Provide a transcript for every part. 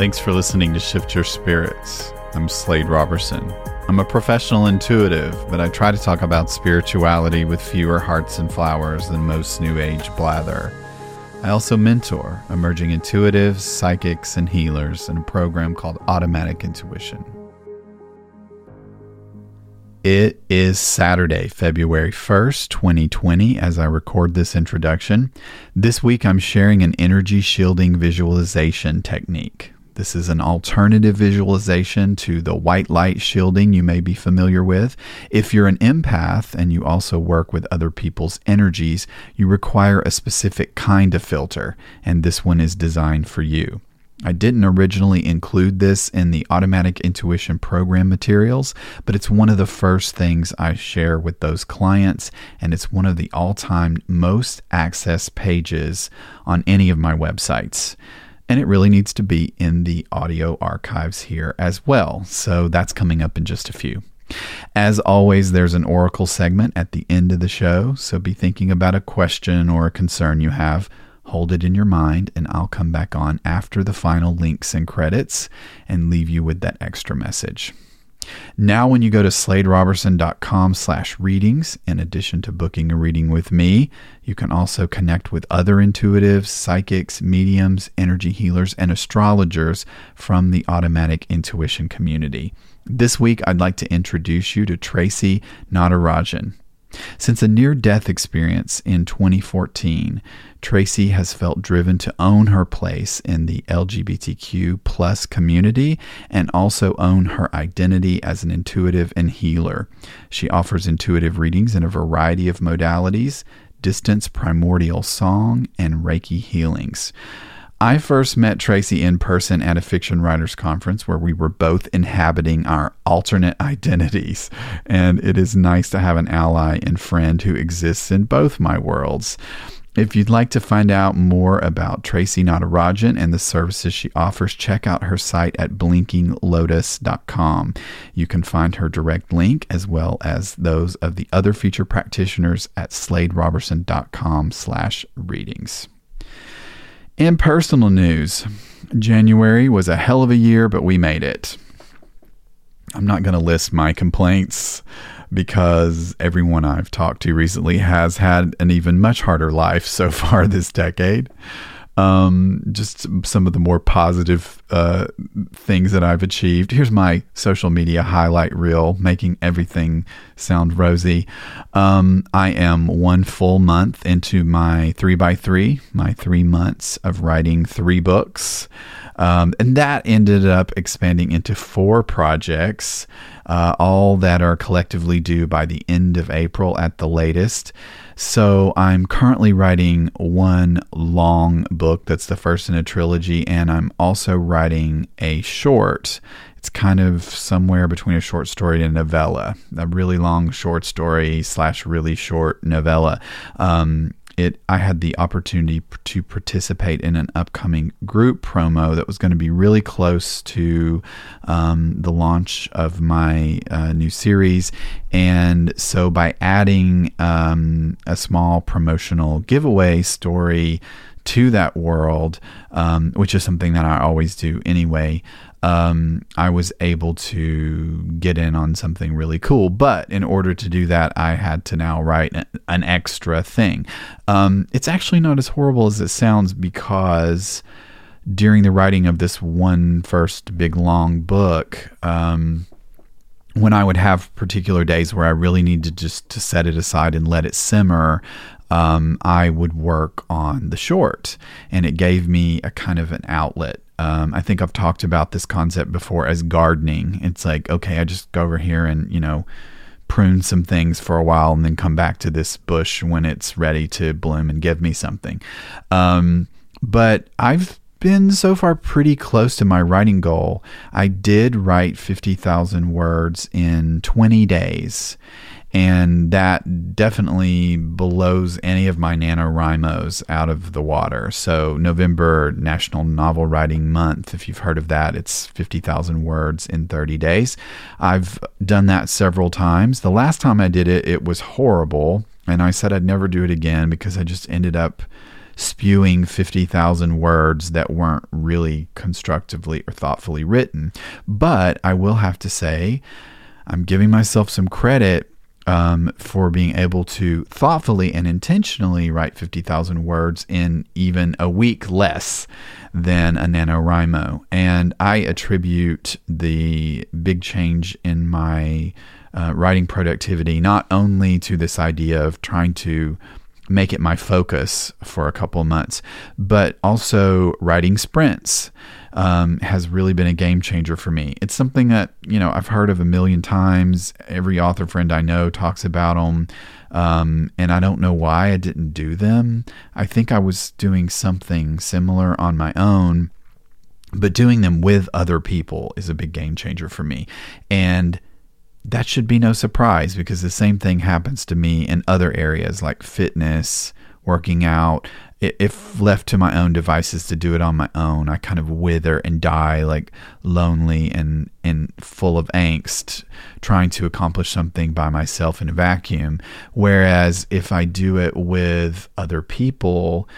Thanks for listening to Shift Your Spirits. I'm Slade Robertson. I'm a professional intuitive, but I try to talk about spirituality with fewer hearts and flowers than most New Age blather. I also mentor emerging intuitives, psychics, and healers in a program called Automatic Intuition. It is Saturday, February 1st, 2020, as I record this introduction. This week I'm sharing an energy shielding visualization technique. This is an alternative visualization to the white light shielding you may be familiar with. If you're an empath and you also work with other people's energies, you require a specific kind of filter, and this one is designed for you. I didn't originally include this in the Automatic Intuition program materials, but it's one of the first things I share with those clients, and it's one of the all time most accessed pages on any of my websites. And it really needs to be in the audio archives here as well. So that's coming up in just a few. As always, there's an Oracle segment at the end of the show, so be thinking about a question or a concern you have Hold it in your mind, and I'll come back on after the final links and credits and leave you with that extra message. Now, when you go to sladerobertson.com slash readings, in addition to booking a reading with me, you can also connect with other intuitives, psychics, mediums, energy healers, and astrologers from the automatic intuition community. This week, I'd like to introduce you to Tracy Natarajan. Since a near death experience in 2014, Tracy has felt driven to own her place in the LGBTQ plus community and also own her identity as an intuitive and healer. She offers intuitive readings in a variety of modalities distance primordial song and Reiki healings. I first met Tracy in person at a fiction writers conference where we were both inhabiting our alternate identities. And it is nice to have an ally and friend who exists in both my worlds. If you'd like to find out more about Tracy Natarajan and the services she offers, check out her site at blinkinglotus.com. You can find her direct link as well as those of the other feature practitioners at sladerobertson.com slash readings. In personal news, January was a hell of a year, but we made it. I'm not going to list my complaints because everyone I've talked to recently has had an even much harder life so far this decade um, just some of the more positive uh, things that I've achieved. Here's my social media highlight reel, making everything sound rosy. Um, I am one full month into my three by three, my three months of writing three books. Um, and that ended up expanding into four projects, uh, all that are collectively due by the end of April at the latest. So I'm currently writing one long book that's the first in a trilogy, and I'm also writing a short. It's kind of somewhere between a short story and a novella, a really long short story slash really short novella. Um, it I had the opportunity to participate in an upcoming group promo that was going to be really close to um, the launch of my uh, new series, and so by adding um, a small promotional giveaway story to that world, um, which is something that I always do anyway um, I was able to get in on something really cool. But in order to do that, I had to now write an extra thing. Um, it's actually not as horrible as it sounds because during the writing of this one first big long book, um, when I would have particular days where I really needed to just to set it aside and let it simmer, um, I would work on the short, and it gave me a kind of an outlet um, I think I've talked about this concept before as gardening. It's like, okay, I just go over here and, you know, prune some things for a while and then come back to this bush when it's ready to bloom and give me something. Um, but I've been so far pretty close to my writing goal. I did write 50,000 words in 20 days and that definitely blows any of my NaNoWriMos out of the water. So, November National Novel Writing Month, if you've heard of that, it's 50,000 words in 30 days. I've done that several times. The last time I did it, it was horrible, and I said I'd never do it again because I just ended up spewing 50,000 words that weren't really constructively or thoughtfully written. But I will have to say, I'm giving myself some credit um, for being able to thoughtfully and intentionally write 50,000 words in even a week less than a NaNoWriMo. And I attribute the big change in my uh, writing productivity not only to this idea of trying to make it my focus for a couple months, but also writing sprints um, has really been a game changer for me. It's something that you know I've heard of a million times. Every author friend I know talks about them, um, and I don't know why I didn't do them. I think I was doing something similar on my own, but doing them with other people is a big game changer for me, and that should be no surprise because the same thing happens to me in other areas like fitness, working out, if left to my own devices to do it on my own, I kind of wither and die like lonely and, and full of angst trying to accomplish something by myself in a vacuum. Whereas if I do it with other people,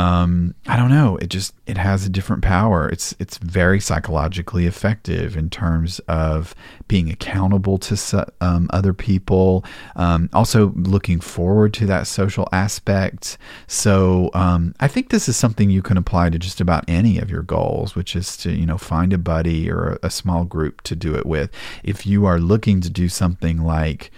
um, I don't know. It just it has a different power. It's it's very psychologically effective in terms of being accountable to um, other people. Um, also, looking forward to that social aspect. So um, I think this is something you can apply to just about any of your goals, which is to you know find a buddy or a, a small group to do it with. If you are looking to do something like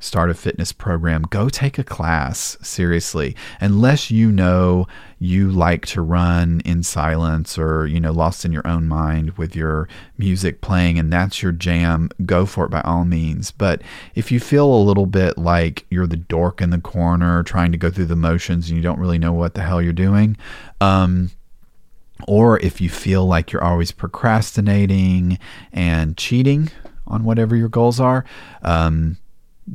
start a fitness program, go take a class seriously. Unless you know you like to run in silence or, you know, lost in your own mind with your music playing and that's your jam, go for it by all means. But if you feel a little bit like you're the dork in the corner trying to go through the motions and you don't really know what the hell you're doing, um, or if you feel like you're always procrastinating and cheating on whatever your goals are, um,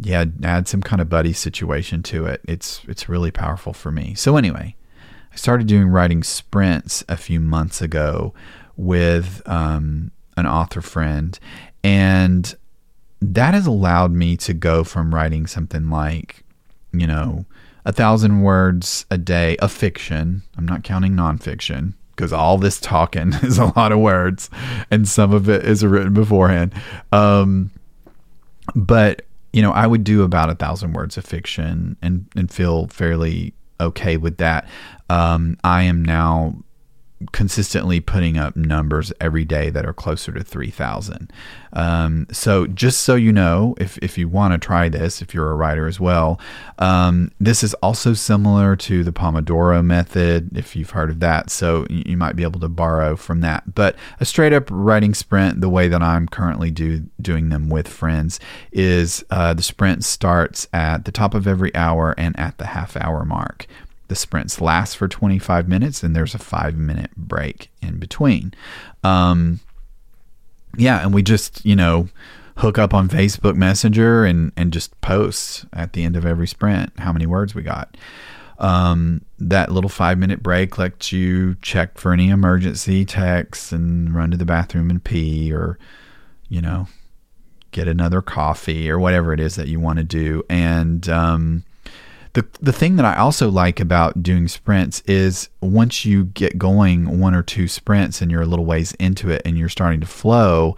yeah, add some kind of buddy situation to it. It's it's really powerful for me. So anyway, I started doing writing sprints a few months ago with um, an author friend, and that has allowed me to go from writing something like, you know, a thousand words a day of fiction. I'm not counting nonfiction because all this talking is a lot of words, and some of it is written beforehand. Um, but you know, I would do about a thousand words of fiction and, and feel fairly okay with that. Um, I am now consistently putting up numbers every day that are closer to 3000 um, so just so you know if, if you want to try this if you're a writer as well um, this is also similar to the pomodoro method if you've heard of that. So you, might be able to borrow from that. But a straight up writing sprint the way that i'm currently do, doing them with friends is uh, the sprint starts at the top of every hour and at the half hour mark the sprints last for 25 minutes and there's a five minute break in between. Um, yeah, and we just, you know, hook up on Facebook Messenger and, and just post at the end of every sprint how many words we got. Um, that little five minute break lets you check for any emergency texts and run to the bathroom and pee or, you know, get another coffee or whatever it is that you want to do. And, um, the the thing that I also like about doing sprints is once you get going one or two sprints and you're a little ways into it and you're starting to flow,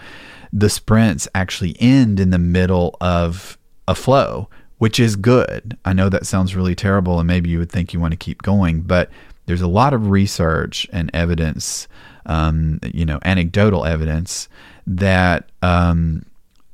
the sprints actually end in the middle of a flow, which is good. I know that sounds really terrible and maybe you would think you want to keep going, but there's a lot of research and evidence, um, you know, anecdotal evidence that um,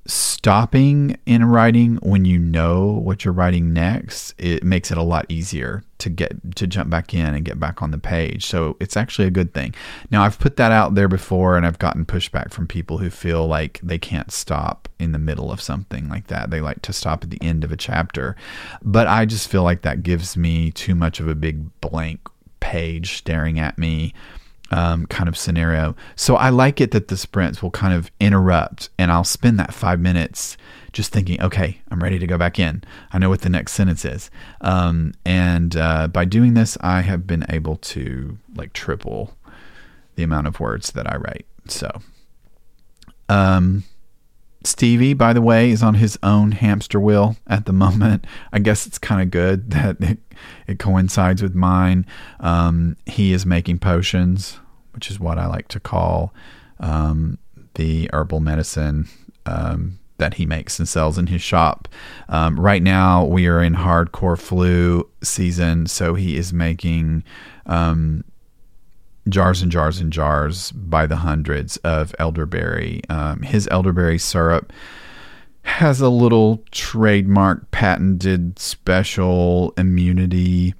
stopping in writing when you know what you're writing next it makes it a lot easier to get to jump back in and get back on the page. So it's actually a good thing. Now i've put that out there before and i've gotten pushback from people who feel like they can't stop in the middle of something like that. They like to stop at the end of a chapter. But i just feel like that gives me too much of a big blank page staring at me um, kind of scenario. So I like it that the sprints will kind of interrupt and I'll spend that five minutes just thinking, okay, I'm ready to go back in. I know what the next sentence is. Um, and uh, by doing this, I have been able to like triple the amount of words that I write. So, um, Stevie, by the way, is on his own hamster wheel at the moment. I guess it's kind of good that it, it, coincides with mine. Um, he is making potions, which is what I like to call um, the herbal medicine um, that he makes and sells in his shop. Um, right now, we are in hardcore flu season, so he is making um, jars and jars and jars by the hundreds of elderberry. Um, his elderberry syrup has a little trademark patented special immunity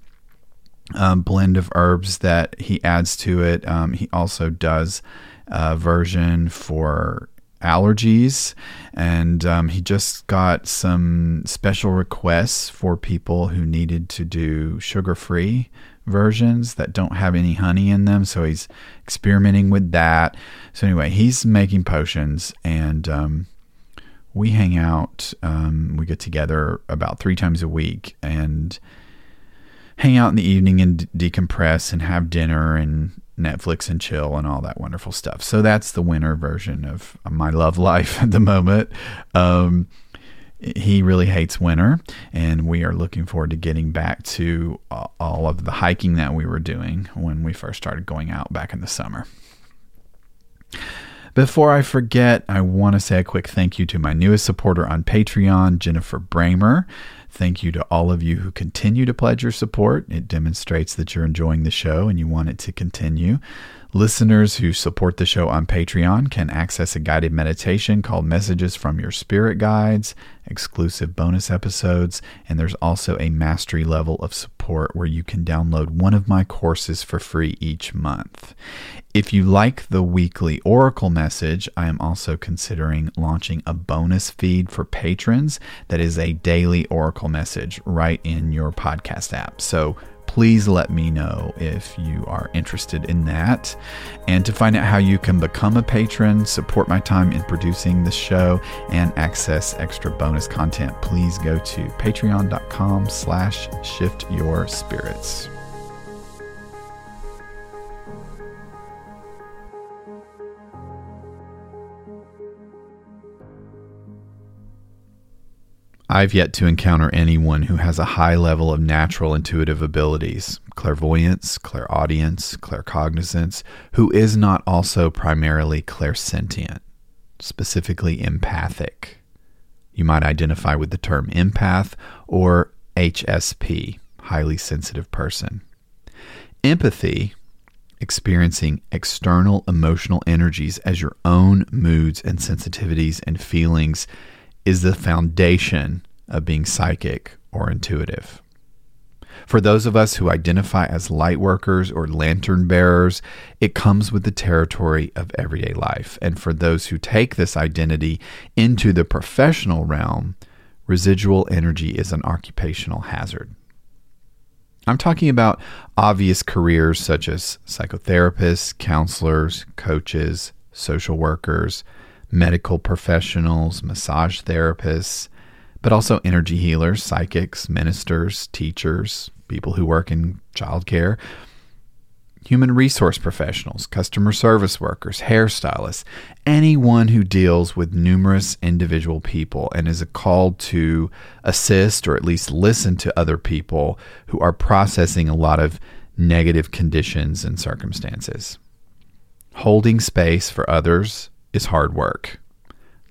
um, blend of herbs that he adds to it. Um, he also does a version for allergies and um, he just got some special requests for people who needed to do sugar free versions that don't have any honey in them. So he's experimenting with that. So anyway, he's making potions and um, we hang out. Um, we get together about three times a week and hang out in the evening and decompress and have dinner and Netflix and chill and all that wonderful stuff. So that's the winter version of my love life at the moment. Um, he really hates winter, and we are looking forward to getting back to all of the hiking that we were doing when we first started going out back in the summer. Before I forget, I want to say a quick thank you to my newest supporter on Patreon, Jennifer Bramer. Thank you to all of you who continue to pledge your support. It demonstrates that you're enjoying the show and you want it to continue. Listeners who support the show on Patreon can access a guided meditation called Messages from Your Spirit Guides, exclusive bonus episodes, and there's also a mastery level of support where you can download one of my courses for free each month. If you like the weekly Oracle message, I am also considering launching a bonus feed for patrons that is a daily Oracle message right in your podcast app. So please let me know if you are interested in that. And to find out how you can become a patron, support my time in producing the show, and access extra bonus content, please go to patreon.com slash shift your spirits. I've yet to encounter anyone who has a high level of natural intuitive abilities, clairvoyance, clairaudience, claircognizance, who is not also primarily clairsentient, specifically empathic. You might identify with the term empath or HSP, highly sensitive person. Empathy, experiencing external emotional energies as your own moods and sensitivities and feelings is the foundation of being psychic or intuitive. For those of us who identify as light workers or lantern bearers, it comes with the territory of everyday life. And for those who take this identity into the professional realm, residual energy is an occupational hazard. I'm talking about obvious careers such as psychotherapists, counselors, coaches, social workers, medical professionals, massage therapists, but also energy healers, psychics, ministers, teachers, people who work in childcare, human resource professionals, customer service workers, hairstylists, anyone who deals with numerous individual people and is called to assist or at least listen to other people who are processing a lot of negative conditions and circumstances. Holding space for others is hard work.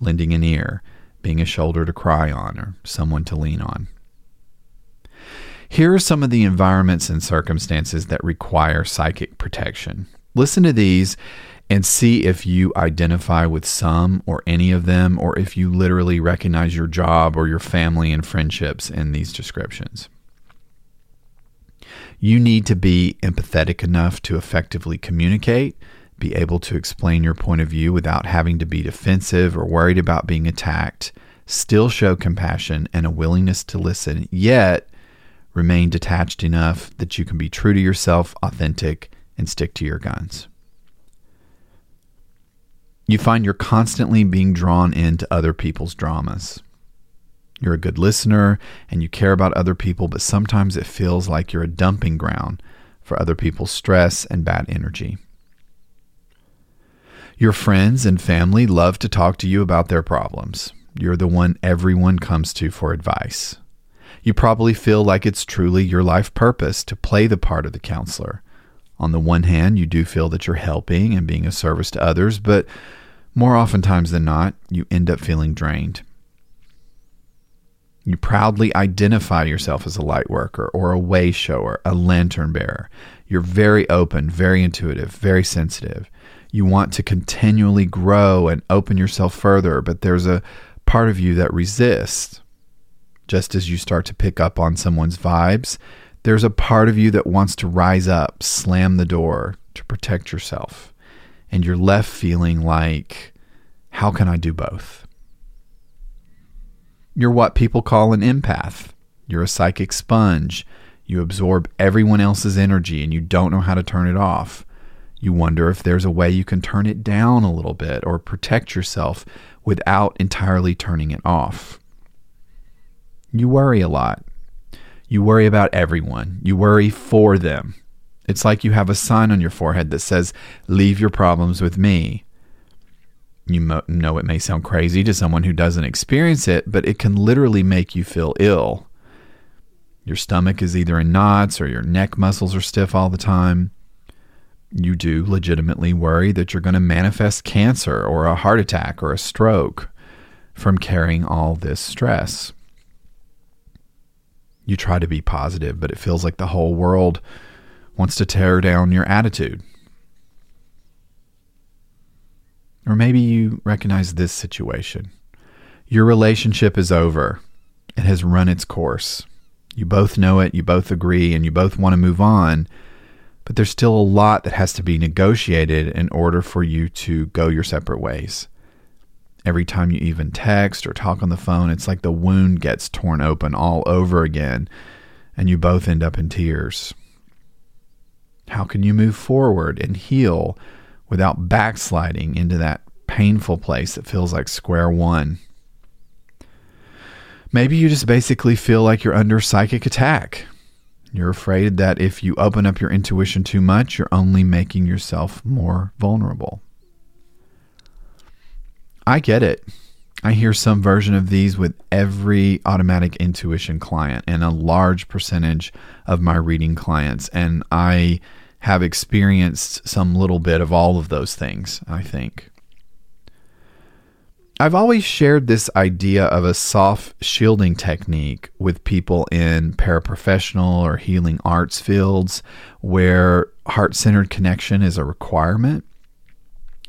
Lending an ear, being a shoulder to cry on, or someone to lean on. Here are some of the environments and circumstances that require psychic protection. Listen to these and see if you identify with some or any of them, or if you literally recognize your job or your family and friendships in these descriptions. You need to be empathetic enough to effectively communicate be able to explain your point of view without having to be defensive or worried about being attacked, still show compassion and a willingness to listen, yet remain detached enough that you can be true to yourself, authentic, and stick to your guns. You find you're constantly being drawn into other people's dramas. You're a good listener and you care about other people, but sometimes it feels like you're a dumping ground for other people's stress and bad energy. Your friends and family love to talk to you about their problems. You're the one everyone comes to for advice. You probably feel like it's truly your life purpose to play the part of the counselor. On the one hand, you do feel that you're helping and being a service to others, but more oftentimes than not, you end up feeling drained. You proudly identify yourself as a light worker or a way shower, a lantern bearer. You're very open, very intuitive, very sensitive. You want to continually grow and open yourself further, but there's a part of you that resists. Just as you start to pick up on someone's vibes, there's a part of you that wants to rise up, slam the door to protect yourself. And you're left feeling like, how can I do both? You're what people call an empath. You're a psychic sponge. You absorb everyone else's energy and you don't know how to turn it off. You wonder if there's a way you can turn it down a little bit or protect yourself without entirely turning it off. You worry a lot. You worry about everyone. You worry for them. It's like you have a sign on your forehead that says, Leave your problems with me. You mo- know it may sound crazy to someone who doesn't experience it, but it can literally make you feel ill. Your stomach is either in knots or your neck muscles are stiff all the time. You do legitimately worry that you're going to manifest cancer or a heart attack or a stroke from carrying all this stress. You try to be positive, but it feels like the whole world wants to tear down your attitude. Or maybe you recognize this situation. Your relationship is over. It has run its course. You both know it, you both agree, and you both want to move on, but there's still a lot that has to be negotiated in order for you to go your separate ways. Every time you even text or talk on the phone, it's like the wound gets torn open all over again, and you both end up in tears. How can you move forward and heal without backsliding into that painful place that feels like square one? Maybe you just basically feel like you're under psychic attack. You're afraid that if you open up your intuition too much, you're only making yourself more vulnerable. I get it. I hear some version of these with every automatic intuition client and a large percentage of my reading clients. And I have experienced some little bit of all of those things, I think. I've always shared this idea of a soft shielding technique with people in paraprofessional or healing arts fields where heart centered connection is a requirement.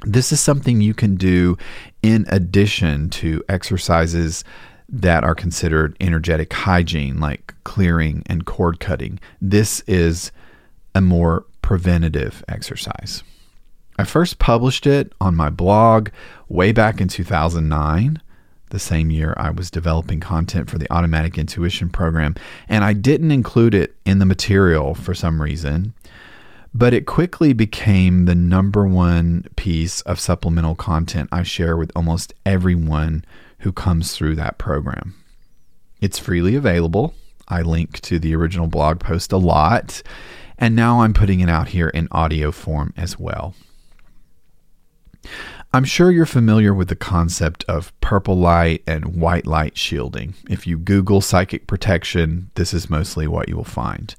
This is something you can do in addition to exercises that are considered energetic hygiene, like clearing and cord cutting. This is a more preventative exercise. I first published it on my blog way back in 2009, the same year I was developing content for the Automatic Intuition program, and I didn't include it in the material for some reason but it quickly became the number one piece of supplemental content I share with almost everyone who comes through that program. It's freely available. I link to the original blog post a lot, and now I'm putting it out here in audio form as well. I'm sure you're familiar with the concept of purple light and white light shielding. If you Google psychic protection, this is mostly what you will find.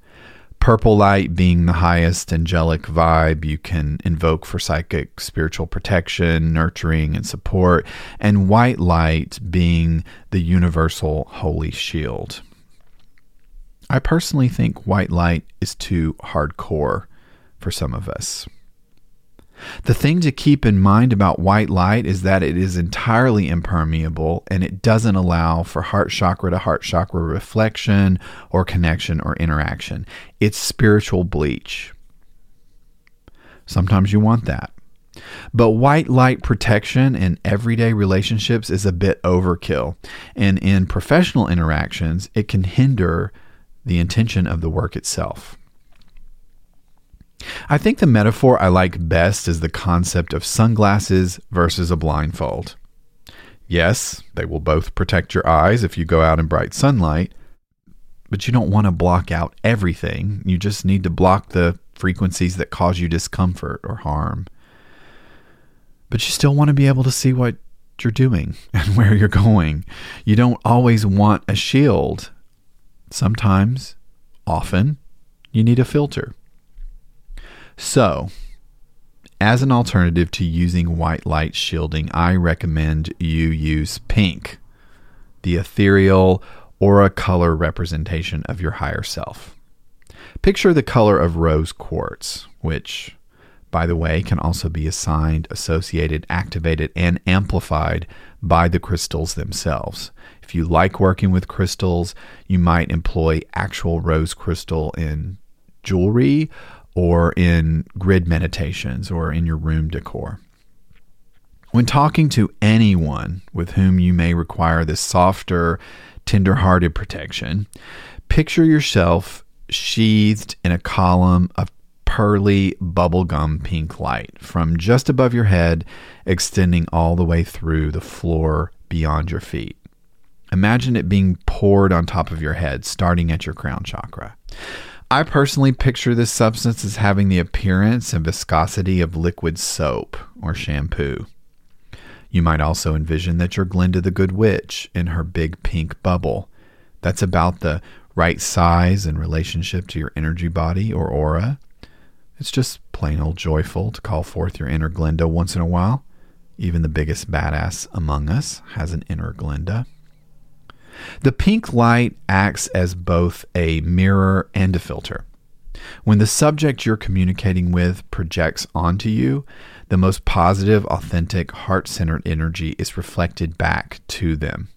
Purple light being the highest angelic vibe you can invoke for psychic spiritual protection, nurturing, and support, and white light being the universal holy shield. I personally think white light is too hardcore for some of us. The thing to keep in mind about white light is that it is entirely impermeable and it doesn't allow for heart chakra to heart chakra reflection or connection or interaction. It's spiritual bleach. Sometimes you want that. But white light protection in everyday relationships is a bit overkill. And in professional interactions, it can hinder the intention of the work itself. I think the metaphor I like best is the concept of sunglasses versus a blindfold. Yes, they will both protect your eyes if you go out in bright sunlight, but you don't want to block out everything. You just need to block the frequencies that cause you discomfort or harm. but you still want to be able to see what you're doing and where you're going. You don't always want a shield. Sometimes, often, you need a filter. So, as an alternative to using white light shielding, I recommend you use pink, the ethereal aura color representation of your higher self. Picture the color of rose quartz, which, by the way, can also be assigned, associated, activated, and amplified by the crystals themselves. If you like working with crystals, you might employ actual rose crystal in jewelry or in grid meditations or in your room decor. When talking to anyone with whom you may require this softer, tender-hearted protection, picture yourself sheathed in a column of pearly bubblegum pink light from just above your head, extending all the way through the floor beyond your feet. Imagine it being poured on top of your head, starting at your crown chakra. I personally picture this substance as having the appearance and viscosity of liquid soap or shampoo. You might also envision that you're Glinda the Good Witch in her big pink bubble. That's about the right size in relationship to your energy body or aura. It's just plain old joyful to call forth your inner Glinda once in a while. Even the biggest badass among us has an inner Glinda. The pink light acts as both a mirror and a filter. When the subject you're communicating with projects onto you, the most positive, authentic, heart centered energy is reflected back to them.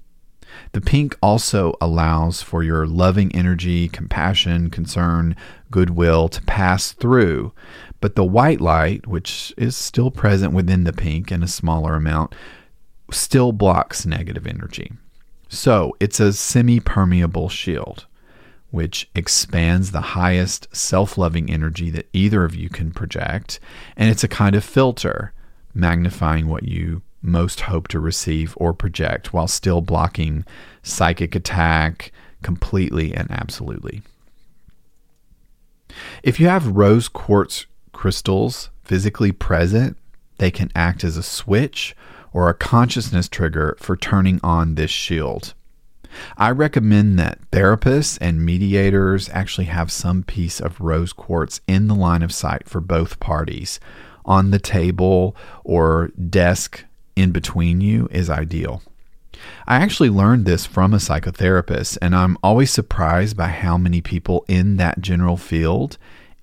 The pink also allows for your loving energy, compassion, concern, goodwill to pass through. But the white light, which is still present within the pink in a smaller amount, still blocks negative energy. So it's a semi permeable shield, which expands the highest self loving energy that either of you can project. And it's a kind of filter, magnifying what you most hope to receive or project while still blocking psychic attack completely and absolutely. If you have rose quartz crystals physically present, they can act as a switch or a consciousness trigger for turning on this shield. I recommend that therapists and mediators actually have some piece of rose quartz in the line of sight for both parties. On the table or desk in between you is ideal. I actually learned this from a psychotherapist, and I'm always surprised by how many people in that general field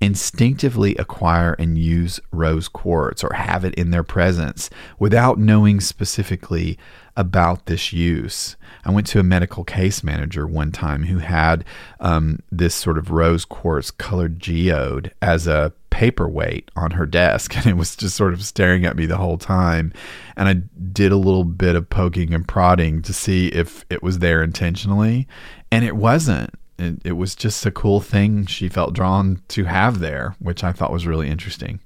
instinctively acquire and use rose quartz or have it in their presence without knowing specifically about this use. I went to a medical case manager one time who had um, this sort of rose quartz colored geode as a paperweight on her desk and it was just sort of staring at me the whole time and I did a little bit of poking and prodding to see if it was there intentionally and it wasn't it, it was just a cool thing she felt drawn to have there, which I thought was really interesting.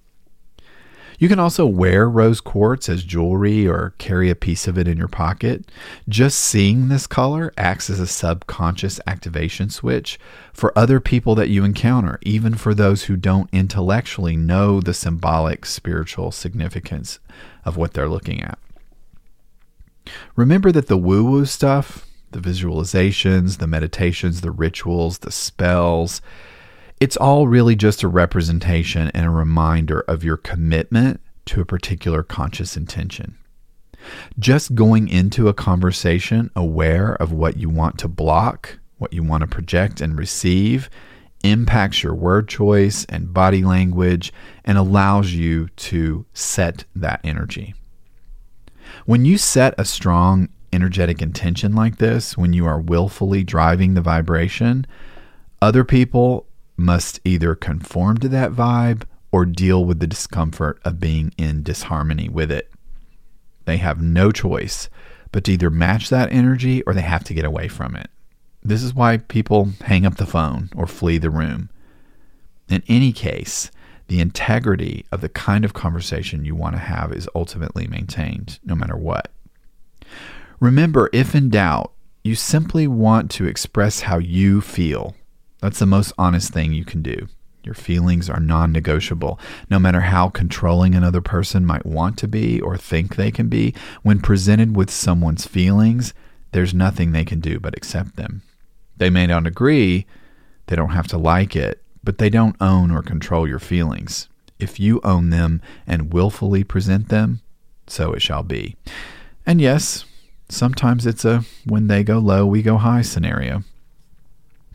You can also wear rose quartz as jewelry or carry a piece of it in your pocket. Just seeing this color acts as a subconscious activation switch for other people that you encounter, even for those who don't intellectually know the symbolic spiritual significance of what they're looking at. Remember that the woo woo stuff, the visualizations, the meditations, the rituals, the spells. It's all really just a representation and a reminder of your commitment to a particular conscious intention. Just going into a conversation aware of what you want to block, what you want to project and receive, impacts your word choice and body language and allows you to set that energy. When you set a strong energetic intention like this, when you are willfully driving the vibration, other people must either conform to that vibe or deal with the discomfort of being in disharmony with it. They have no choice but to either match that energy or they have to get away from it. This is why people hang up the phone or flee the room. In any case, the integrity of the kind of conversation you want to have is ultimately maintained no matter what. Remember, if in doubt, you simply want to express how you feel. That's the most honest thing you can do. Your feelings are non negotiable. No matter how controlling another person might want to be or think they can be, when presented with someone's feelings, there's nothing they can do but accept them. They may not agree, they don't have to like it, but they don't own or control your feelings. If you own them and willfully present them, so it shall be. And yes, sometimes it's a when they go low, we go high scenario.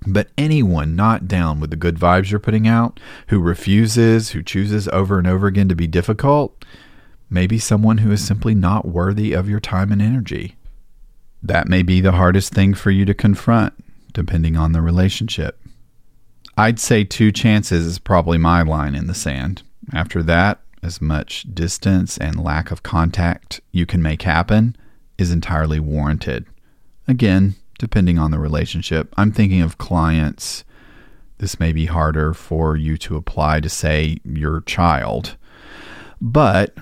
But anyone not down with the good vibes you're putting out, who refuses, who chooses over and over again to be difficult, may be someone who is simply not worthy of your time and energy. That may be the hardest thing for you to confront, depending on the relationship. I'd say two chances is probably my line in the sand. After that, as much distance and lack of contact you can make happen is entirely warranted. Again, depending on the relationship. I'm thinking of clients. This may be harder for you to apply to, say, your child. But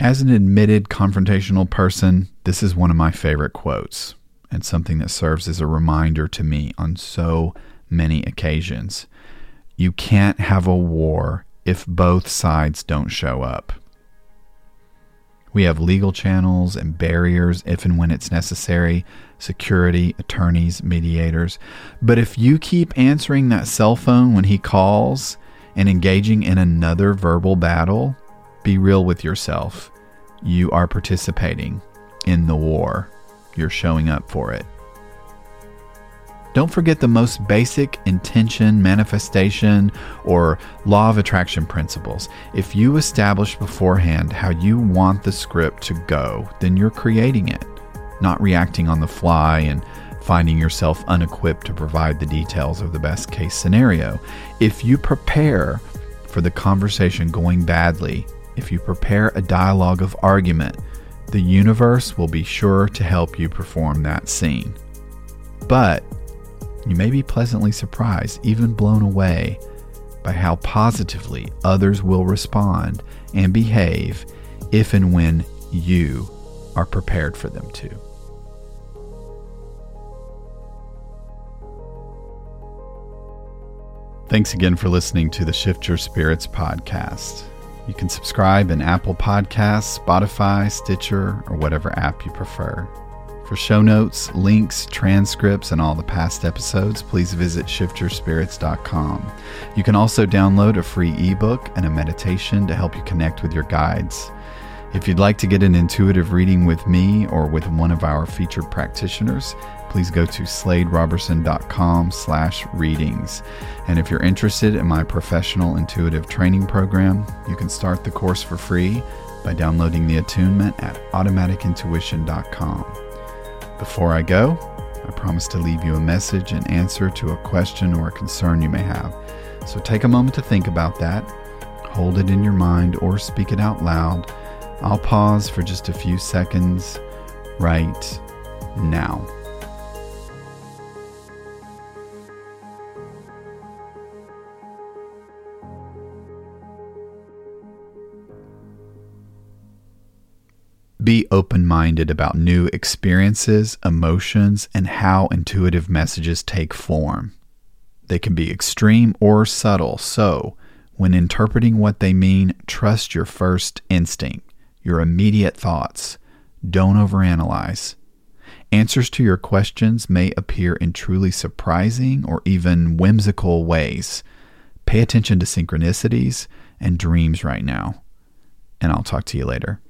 as an admitted confrontational person, this is one of my favorite quotes and something that serves as a reminder to me on so many occasions. You can't have a war if both sides don't show up. We have legal channels and barriers if and when it's necessary, security, attorneys, mediators. But if you keep answering that cell phone when he calls and engaging in another verbal battle, be real with yourself. You are participating in the war, you're showing up for it. Don't forget the most basic intention, manifestation, or law of attraction principles. If you establish beforehand how you want the script to go, then you're creating it, not reacting on the fly and finding yourself unequipped to provide the details of the best case scenario. If you prepare for the conversation going badly, if you prepare a dialogue of argument, the universe will be sure to help you perform that scene. But you may be pleasantly surprised, even blown away, by how positively others will respond and behave if and when you are prepared for them to. Thanks again for listening to the Shift Your Spirits podcast. You can subscribe in Apple Podcasts, Spotify, Stitcher, or whatever app you prefer. For show notes, links, transcripts, and all the past episodes, please visit shiftyourspirits.com. You can also download a free ebook and a meditation to help you connect with your guides. If you'd like to get an intuitive reading with me or with one of our featured practitioners, please go to sladerobertson.com slash readings. And if you're interested in my professional intuitive training program, you can start the course for free by downloading the attunement at automaticintuition.com. Before I go, I promise to leave you a message in answer to a question or a concern you may have. So take a moment to think about that, hold it in your mind, or speak it out loud. I'll pause for just a few seconds right now. Be open minded about new experiences, emotions, and how intuitive messages take form. They can be extreme or subtle, so when interpreting what they mean, trust your first instinct, your immediate thoughts. Don't overanalyze. Answers to your questions may appear in truly surprising or even whimsical ways. Pay attention to synchronicities and dreams right now. And I'll talk to you later.